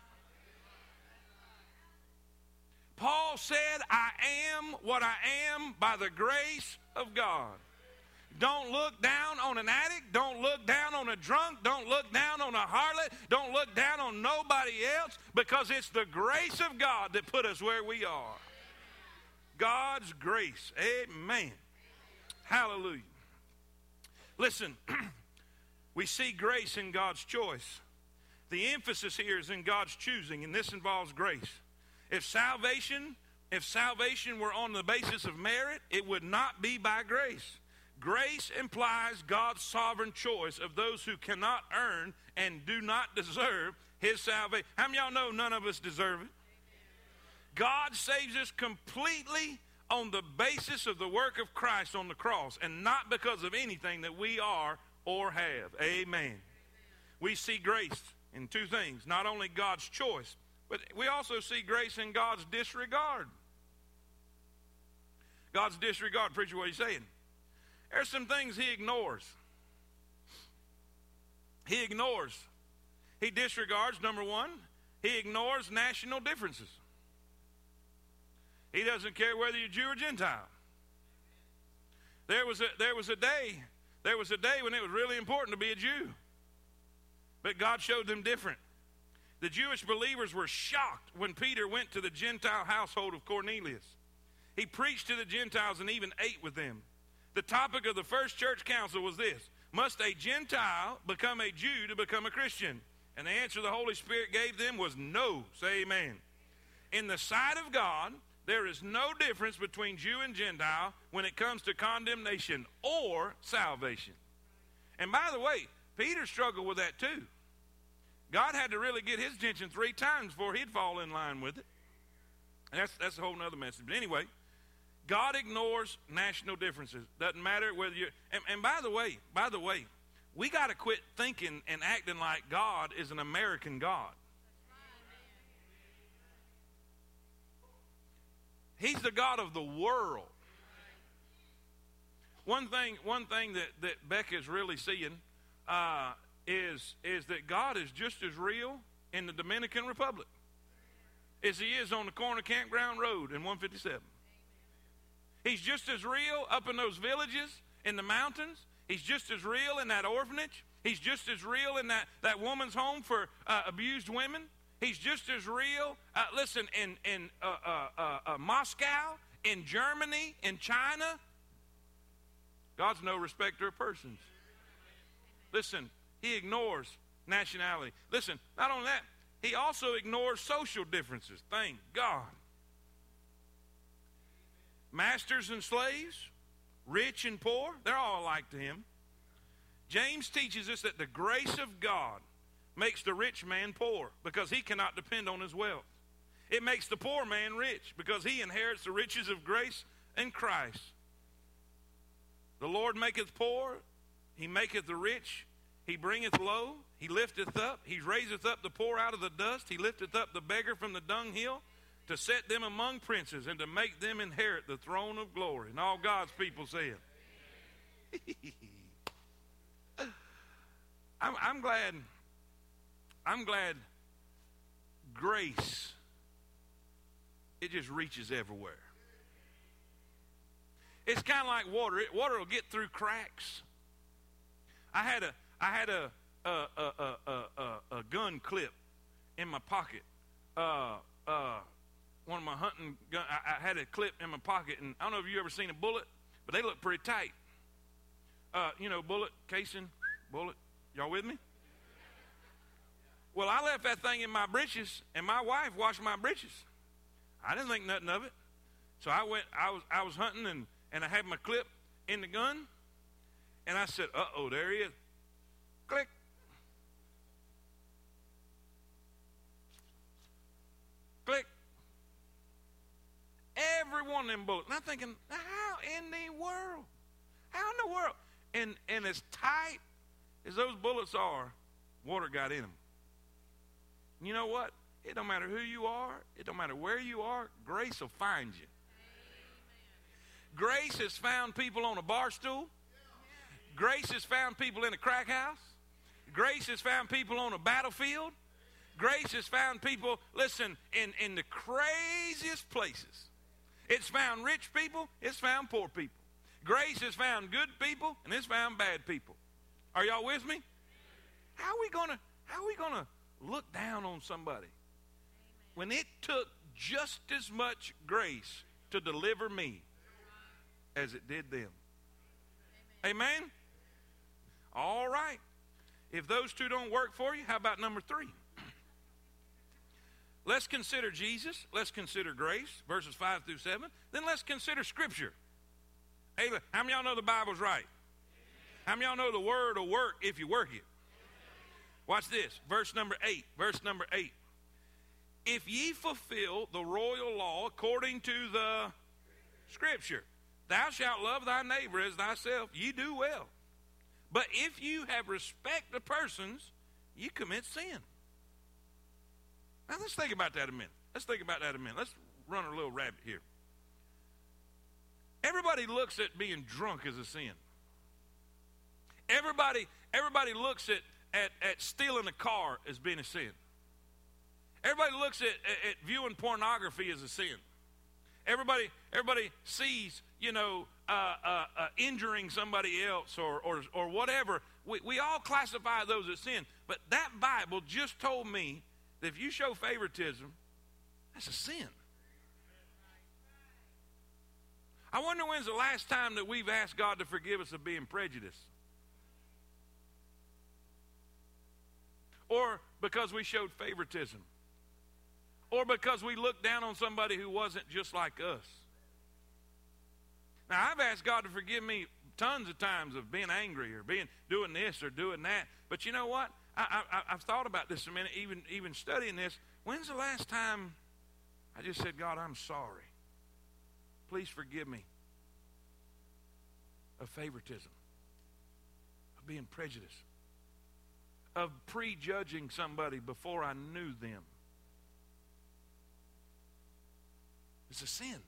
Paul said, I am what I am by the grace of God. Don't look down on an addict. Don't look down on a drunk. Don't look down on a harlot. Don't look down on nobody else because it's the grace of God that put us where we are. God's grace. Amen. Hallelujah. Listen, we see grace in God's choice. The emphasis here is in God's choosing, and this involves grace. If salvation, if salvation were on the basis of merit, it would not be by grace. Grace implies God's sovereign choice of those who cannot earn and do not deserve his salvation. How many y'all know none of us deserve it? God saves us completely on the basis of the work of Christ on the cross and not because of anything that we are or have. Amen. We see grace in two things not only God's choice, but we also see grace in God's disregard. God's disregard. Preacher, what he's saying? There's some things he ignores. He ignores. He disregards, number one, he ignores national differences. He doesn't care whether you're Jew or Gentile. There was a, there was a day, there was a day when it was really important to be a Jew. But God showed them different. The Jewish believers were shocked when Peter went to the Gentile household of Cornelius. He preached to the Gentiles and even ate with them. The topic of the first church council was this Must a Gentile become a Jew to become a Christian? And the answer the Holy Spirit gave them was no. Say amen. in the sight of God, there is no difference between Jew and Gentile when it comes to condemnation or salvation. And by the way, Peter struggled with that too. God had to really get his attention three times before he'd fall in line with it. And that's, that's a whole other message. But anyway, God ignores national differences. Doesn't matter whether you're. And, and by the way, by the way, we got to quit thinking and acting like God is an American God. He's the God of the world. One thing, one thing that, that Becca's really seeing uh, is, is that God is just as real in the Dominican Republic as he is on the corner campground road in 157. He's just as real up in those villages in the mountains. He's just as real in that orphanage. He's just as real in that, that woman's home for uh, abused women. He's just as real, uh, listen, in, in uh, uh, uh, uh Moscow, in Germany, in China. God's no respecter of persons. Listen, he ignores nationality. Listen, not only that, he also ignores social differences. Thank God. Masters and slaves, rich and poor, they're all alike to him. James teaches us that the grace of God makes the rich man poor because he cannot depend on his wealth. It makes the poor man rich because he inherits the riches of grace in Christ. The Lord maketh poor, he maketh the rich, he bringeth low, he lifteth up, he raiseth up the poor out of the dust, he lifteth up the beggar from the dunghill to set them among princes and to make them inherit the throne of glory. And all God's people said. I'm, I'm glad. I'm glad grace it just reaches everywhere. It's kind of like water. It, water will get through cracks. I had a I had a a, a, a, a, gun clip in my pocket. Uh, uh, one of my hunting gun. I, I, had a clip in my pocket, and I don't know if you ever seen a bullet, but they look pretty tight. Uh, you know, bullet casing, bullet. Y'all with me? Well, I left that thing in my breeches, and my wife washed my breeches. I didn't think nothing of it, so I went. I was I was hunting, and and I had my clip in the gun, and I said, "Uh oh, there he is." Click. Click. Every one of them bullets. And I'm thinking, how in the world? How in the world? And, and as tight as those bullets are, water got in them. You know what? It don't matter who you are. It don't matter where you are. Grace will find you. Grace has found people on a bar stool. Grace has found people in a crack house. Grace has found people on a battlefield. Grace has found people, listen, in, in the craziest places. It's found rich people, it's found poor people. Grace has found good people, and it's found bad people. Are y'all with me? How are we gonna how are we gonna look down on somebody when it took just as much grace to deliver me as it did them? Amen? All right. If those two don't work for you, how about number three? Let's consider Jesus. Let's consider grace, verses 5 through 7. Then let's consider Scripture. Hey, how many y'all know the Bible's right? How many y'all know the Word will work if you work it? Watch this. Verse number 8. Verse number 8. If ye fulfill the royal law according to the Scripture, thou shalt love thy neighbor as thyself, ye do well. But if you have respect to persons, you commit sin. Now let's think about that a minute. Let's think about that a minute. Let's run a little rabbit here. Everybody looks at being drunk as a sin. Everybody, everybody looks at, at, at stealing a car as being a sin. Everybody looks at, at, at viewing pornography as a sin. Everybody, everybody sees, you know, uh, uh, uh, injuring somebody else or, or, or whatever. We, we all classify those as sin. But that Bible just told me that if you show favoritism, that's a sin. I wonder when's the last time that we've asked God to forgive us of being prejudiced. Or because we showed favoritism. Or because we looked down on somebody who wasn't just like us. Now, I've asked God to forgive me tons of times of being angry or being doing this or doing that. But you know what? I, I've thought about this a minute, even even studying this. When's the last time I just said, God, I'm sorry. Please forgive me of favoritism, of being prejudiced, of prejudging somebody before I knew them. It's a sin.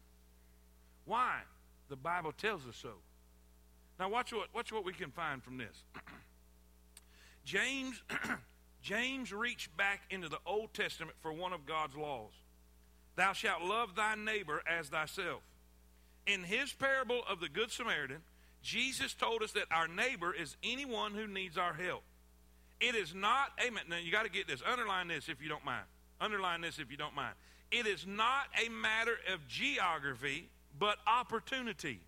Why? The Bible tells us so. Now watch what watch what we can find from this. James James reached back into the Old Testament for one of God's laws. Thou shalt love thy neighbor as thyself. In his parable of the Good Samaritan, Jesus told us that our neighbor is anyone who needs our help. It is not, amen. Now you got to get this. Underline this if you don't mind. Underline this if you don't mind. It is not a matter of geography, but opportunity.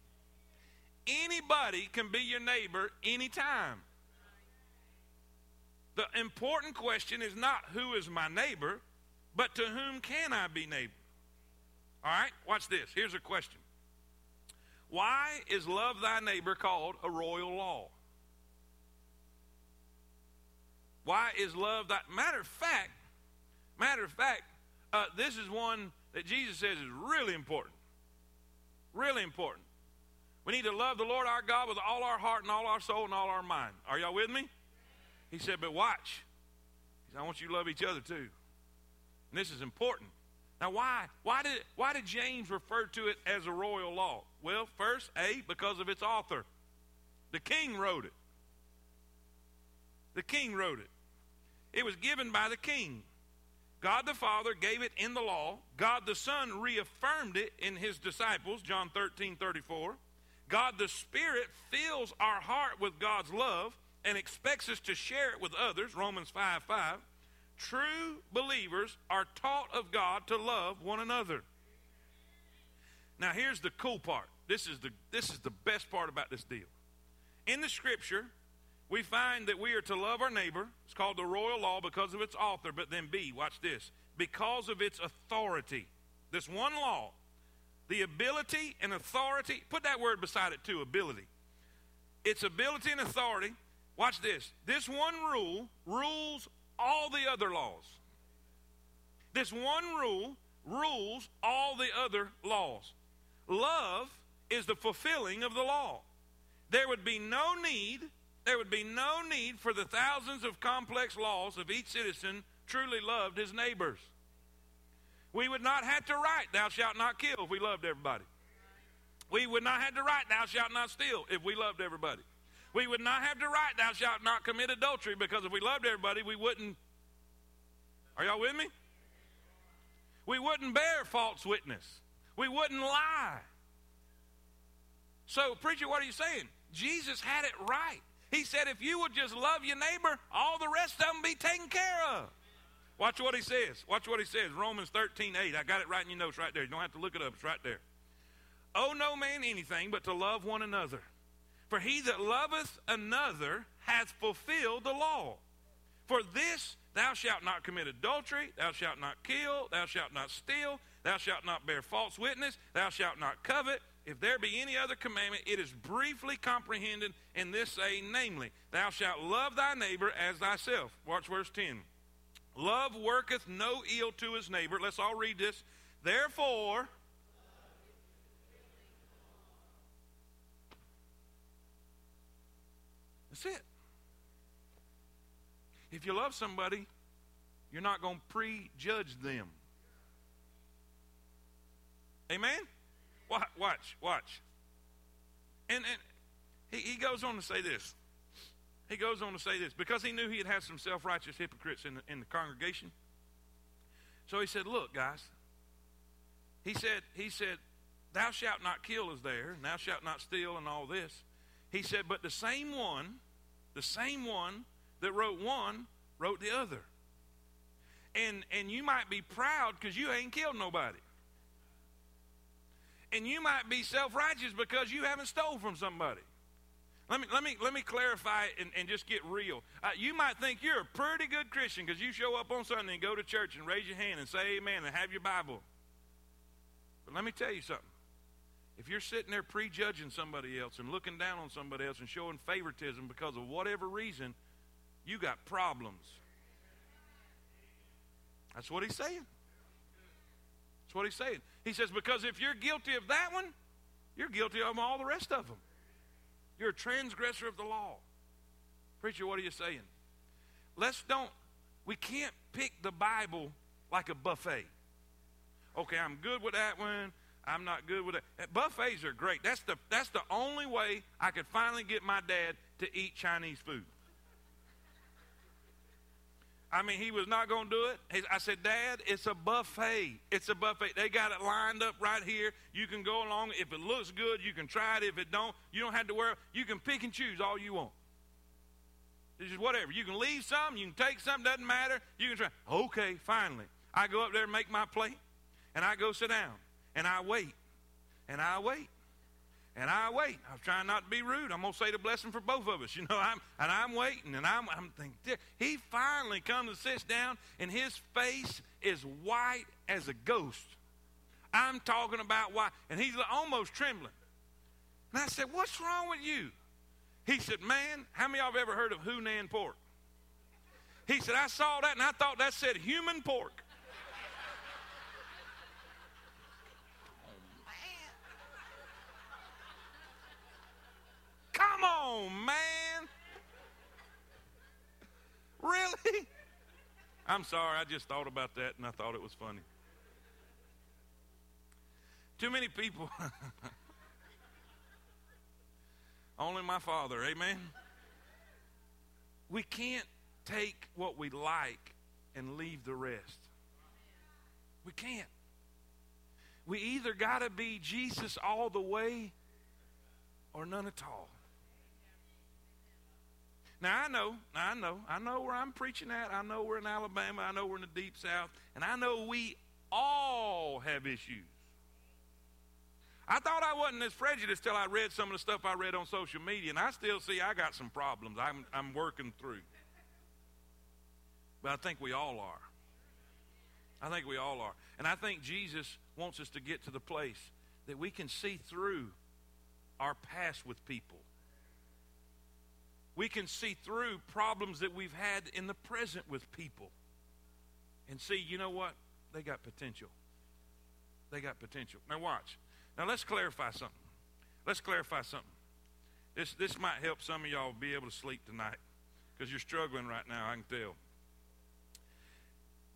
Anybody can be your neighbor anytime. The important question is not who is my neighbor, but to whom can I be neighbor? All right, watch this. Here's a question Why is love thy neighbor called a royal law? Why is love that? Matter of fact, matter of fact, uh, this is one that Jesus says is really important. Really important. We need to love the Lord our God with all our heart and all our soul and all our mind. Are y'all with me? He said, but watch. He said, I want you to love each other too. And this is important. Now, why? Why did, why did James refer to it as a royal law? Well, first, A, because of its author. The king wrote it. The king wrote it. It was given by the king. God the Father gave it in the law. God the Son reaffirmed it in his disciples, John 13 34. God the Spirit fills our heart with God's love and expects us to share it with others, Romans 5 5. True believers are taught of God to love one another. Now here's the cool part. This is the this is the best part about this deal. In the scripture, we find that we are to love our neighbor. It's called the royal law because of its author, but then B, watch this, because of its authority. This one law, the ability and authority, put that word beside it too, ability. Its ability and authority, watch this. This one rule rules all the other laws. This one rule rules all the other laws. Love is the fulfilling of the law. There would be no need there would be no need for the thousands of complex laws if each citizen truly loved his neighbors. We would not have to write, Thou shalt not kill, if we loved everybody. We would not have to write, Thou shalt not steal, if we loved everybody. We would not have to write, Thou shalt not commit adultery, because if we loved everybody, we wouldn't. Are y'all with me? We wouldn't bear false witness. We wouldn't lie. So, preacher, what are you saying? Jesus had it right. He said, if you would just love your neighbor, all the rest of them be taken care of. Watch what he says. Watch what he says. Romans 13, 8. I got it right in your notes right there. You don't have to look it up. It's right there. Owe no man anything but to love one another. For he that loveth another hath fulfilled the law. For this thou shalt not commit adultery, thou shalt not kill, thou shalt not steal, thou shalt not bear false witness, thou shalt not covet, if there be any other commandment, it is briefly comprehended in this saying, namely, Thou shalt love thy neighbor as thyself. Watch verse 10. Love worketh no ill to his neighbor. Let's all read this. Therefore, that's it. If you love somebody, you're not going to prejudge them. Amen? Watch, watch. And, and he, he goes on to say this. He goes on to say this because he knew he had had some self righteous hypocrites in the, in the congregation. So he said, Look, guys, he said, he said, Thou shalt not kill is there, and thou shalt not steal, and all this. He said, But the same one, the same one that wrote one, wrote the other. And and you might be proud because you ain't killed nobody. And you might be self righteous because you haven't stole from somebody. Let me, let me, let me clarify and, and just get real. Uh, you might think you're a pretty good Christian because you show up on Sunday and go to church and raise your hand and say amen and have your Bible. But let me tell you something. If you're sitting there prejudging somebody else and looking down on somebody else and showing favoritism because of whatever reason, you got problems. That's what he's saying. That's what he's saying. He says, because if you're guilty of that one, you're guilty of all the rest of them. You're a transgressor of the law. Preacher, what are you saying? Let's don't, we can't pick the Bible like a buffet. Okay, I'm good with that one. I'm not good with it. Eh, buffets are great. That's the, that's the only way I could finally get my dad to eat Chinese food. I mean, he was not going to do it. I said, Dad, it's a buffet. It's a buffet. They got it lined up right here. You can go along. If it looks good, you can try it. If it don't, you don't have to worry. You can pick and choose all you want. It's just whatever. You can leave some. You can take some. Doesn't matter. You can try. Okay, finally. I go up there and make my plate, and I go sit down, and I wait, and I wait. And I wait. I'm trying not to be rude. I'm gonna say the blessing for both of us. You know, I'm and I'm waiting, and I'm I'm thinking. He finally comes and sits down, and his face is white as a ghost. I'm talking about why, and he's almost trembling. And I said, "What's wrong with you?" He said, "Man, how many of y'all have ever heard of Hunan pork?" He said, "I saw that, and I thought that said human pork." Come on, man. Really? I'm sorry, I just thought about that and I thought it was funny. Too many people. Only my father, amen? We can't take what we like and leave the rest. We can't. We either got to be Jesus all the way or none at all. Now I know, I know, I know where I'm preaching at. I know we're in Alabama. I know we're in the deep south. And I know we all have issues. I thought I wasn't as prejudiced till I read some of the stuff I read on social media, and I still see I got some problems I'm, I'm working through. But I think we all are. I think we all are. And I think Jesus wants us to get to the place that we can see through our past with people we can see through problems that we've had in the present with people and see, you know what? They got potential. They got potential. Now, watch. Now, let's clarify something. Let's clarify something. This, this might help some of y'all be able to sleep tonight because you're struggling right now, I can tell.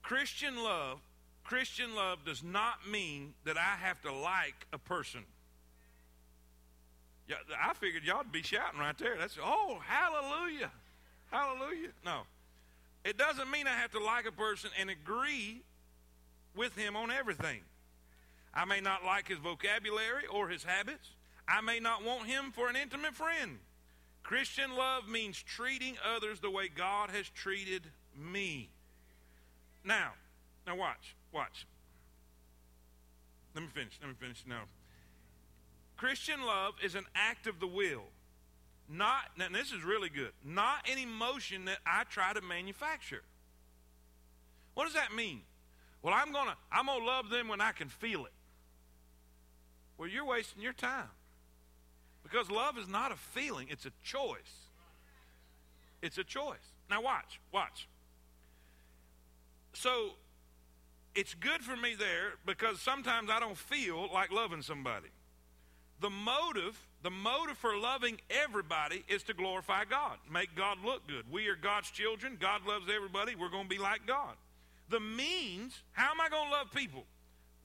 Christian love, Christian love does not mean that I have to like a person. I figured y'all'd be shouting right there. That's oh, hallelujah, hallelujah. No, it doesn't mean I have to like a person and agree with him on everything. I may not like his vocabulary or his habits. I may not want him for an intimate friend. Christian love means treating others the way God has treated me. Now, now watch, watch. Let me finish. Let me finish. No. Christian love is an act of the will. Not, and this is really good, not an emotion that I try to manufacture. What does that mean? Well, I'm gonna I'm gonna love them when I can feel it. Well, you're wasting your time. Because love is not a feeling, it's a choice. It's a choice. Now watch, watch. So it's good for me there because sometimes I don't feel like loving somebody the motive, the motive for loving everybody is to glorify God, make God look good. We are God's children. God loves everybody. We're going to be like God. The means, how am I going to love people?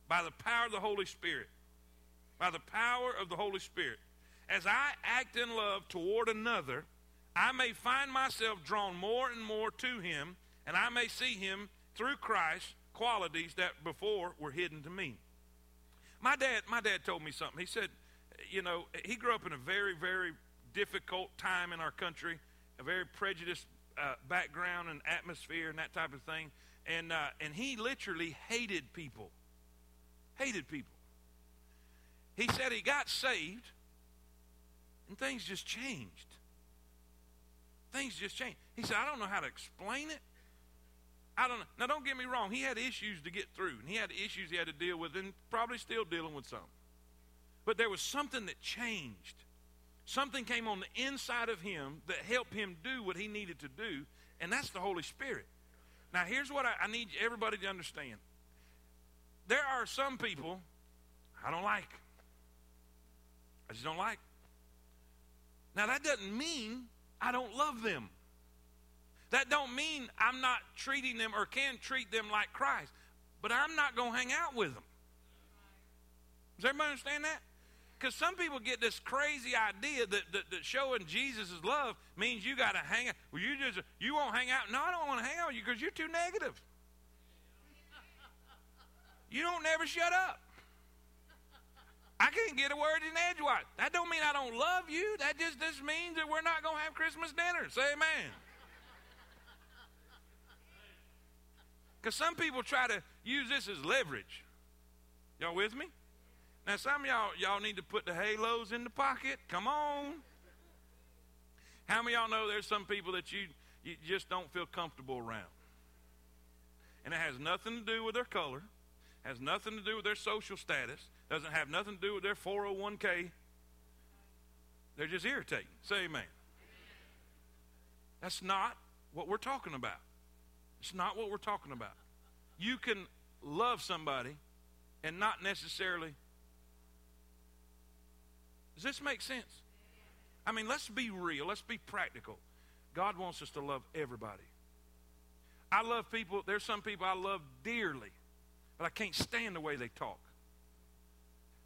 By the power of the Holy Spirit. By the power of the Holy Spirit. As I act in love toward another, I may find myself drawn more and more to Him, and I may see Him through Christ qualities that before were hidden to me. My dad, my dad told me something. He said, you know, he grew up in a very, very difficult time in our country, a very prejudiced uh, background and atmosphere and that type of thing. And, uh, and he literally hated people. Hated people. He said he got saved And things just changed. Things just changed. He said, I don't know how to explain it. I don't know. Now, don't get me wrong. He had issues to get through, and he had issues he had to deal with, and probably still dealing with some. But there was something that changed. Something came on the inside of him that helped him do what he needed to do, and that's the Holy Spirit. Now, here's what I, I need everybody to understand there are some people I don't like. I just don't like. Now, that doesn't mean I don't love them. That don't mean I'm not treating them or can treat them like Christ. But I'm not going to hang out with them. Does everybody understand that? Because some people get this crazy idea that, that, that showing Jesus' love means you got to hang out. Well, you just you won't hang out. No, I don't want to hang out with you because you're too negative. You don't never shut up. I can't get a word in edgewise. That don't mean I don't love you. That just, just means that we're not going to have Christmas dinner. Say amen. Because some people try to use this as leverage. Y'all with me? Now, some of y'all, y'all need to put the halos in the pocket. Come on. How many y'all know there's some people that you, you just don't feel comfortable around? And it has nothing to do with their color, has nothing to do with their social status, doesn't have nothing to do with their 401k. They're just irritating. Say amen. That's not what we're talking about. It's not what we're talking about. You can love somebody and not necessarily does this make sense? I mean, let's be real. Let's be practical. God wants us to love everybody. I love people. There's some people I love dearly, but I can't stand the way they talk.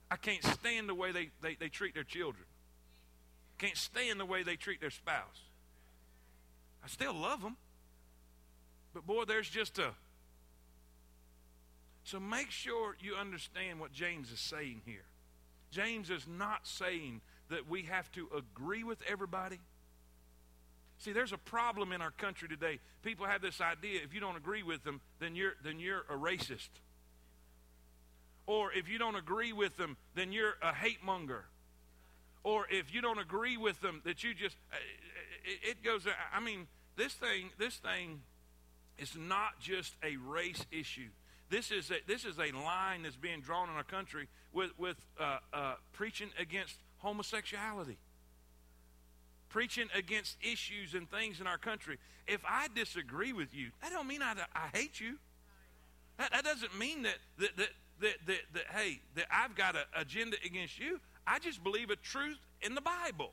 I can't stand the way they, they, they treat their children. Can't stand the way they treat their spouse. I still love them. But boy, there's just a. So make sure you understand what James is saying here. James is not saying that we have to agree with everybody. See, there's a problem in our country today. People have this idea if you don't agree with them, then you're, then you're a racist. Or if you don't agree with them, then you're a hate monger. Or if you don't agree with them, that you just, uh, it, it goes, I mean, this thing, this thing is not just a race issue. This is a, this is a line that's being drawn in our country with, with uh, uh, preaching against homosexuality, preaching against issues and things in our country. If I disagree with you, that don't mean I, I hate you. That, that doesn't mean that, that, that, that, that, that, hey, that I've got an agenda against you. I just believe a truth in the Bible.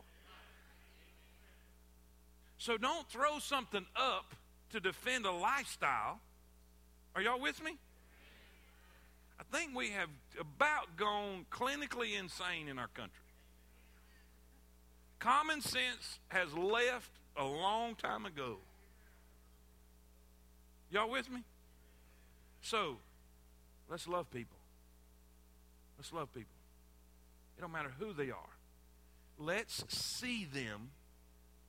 So don't throw something up to defend a lifestyle. Are y'all with me? I think we have about gone clinically insane in our country. Common sense has left a long time ago. Y'all with me? So, let's love people. Let's love people. It don't matter who they are. Let's see them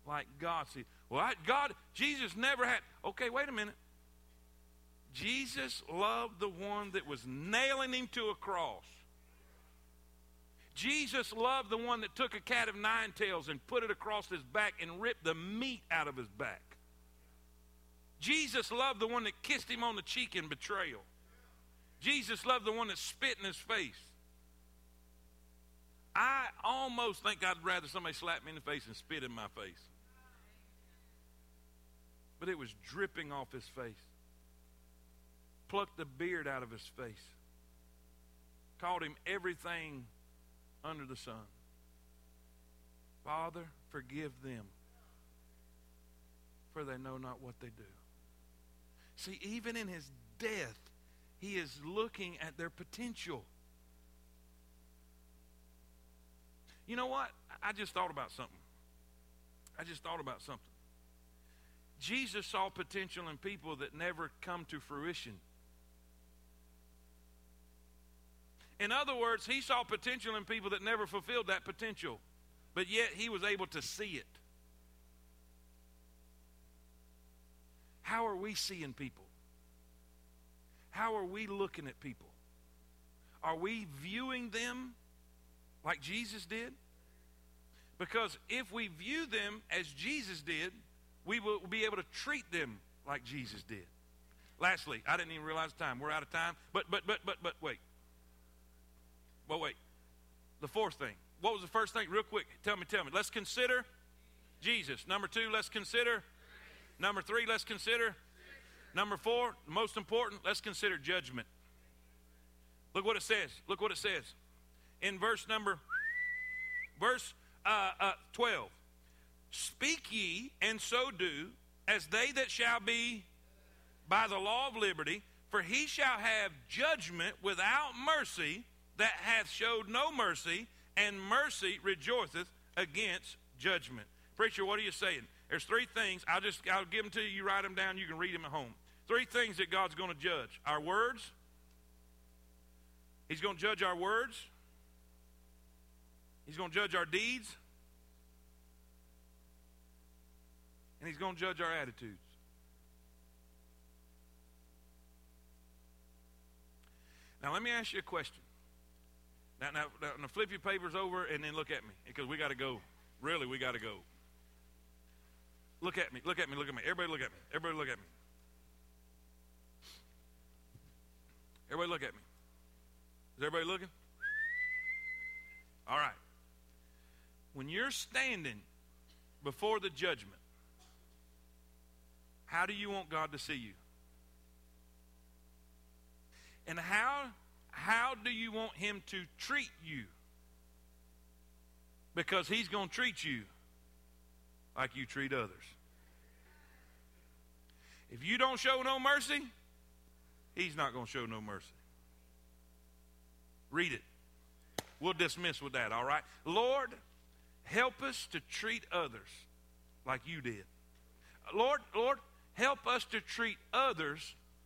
like God sees. Well, I, God, Jesus never had. Okay, wait a minute. Jesus loved the one that was nailing him to a cross. Jesus loved the one that took a cat of nine tails and put it across his back and ripped the meat out of his back. Jesus loved the one that kissed him on the cheek in betrayal. Jesus loved the one that spit in his face. I almost think I'd rather somebody slap me in the face and spit in my face. But it was dripping off his face plucked the beard out of his face, called him everything under the sun. Father, forgive them, for they know not what they do. See, even in his death, he is looking at their potential. You know what? I just thought about something. I just thought about something. Jesus saw potential in people that never come to fruition. In other words, he saw potential in people that never fulfilled that potential, but yet he was able to see it. How are we seeing people? How are we looking at people? Are we viewing them like Jesus did? Because if we view them as Jesus did, we will be able to treat them like Jesus did. Lastly, I didn't even realize time. We're out of time. But but but but but wait. Well, wait. The fourth thing. What was the first thing? Real quick. Tell me, tell me. Let's consider Jesus. Number two, let's consider. Number three, let's consider. Number four, most important, let's consider judgment. Look what it says. Look what it says. In verse number, verse uh, uh, 12. Speak ye, and so do, as they that shall be by the law of liberty, for he shall have judgment without mercy that hath showed no mercy, and mercy rejoiceth against judgment. Preacher, what are you saying? There's three things. I'll just I'll give them to you. You write them down. You can read them at home. Three things that God's going to judge: our words. He's going to judge our words. He's going to judge our deeds. And he's going to judge our attitudes. Now, let me ask you a question. Now, now, now, flip your papers over and then look at me because we got to go. Really, we got to go. Look at me. Look at me. Look at me. Everybody look at me. Everybody look at me. Everybody look at me. Is everybody looking? All right. When you're standing before the judgment, how do you want God to see you? And how how do you want him to treat you? Because he's going to treat you like you treat others. If you don't show no mercy, he's not going to show no mercy. Read it. We'll dismiss with that, all right? Lord, help us to treat others like you did. Lord, Lord, help us to treat others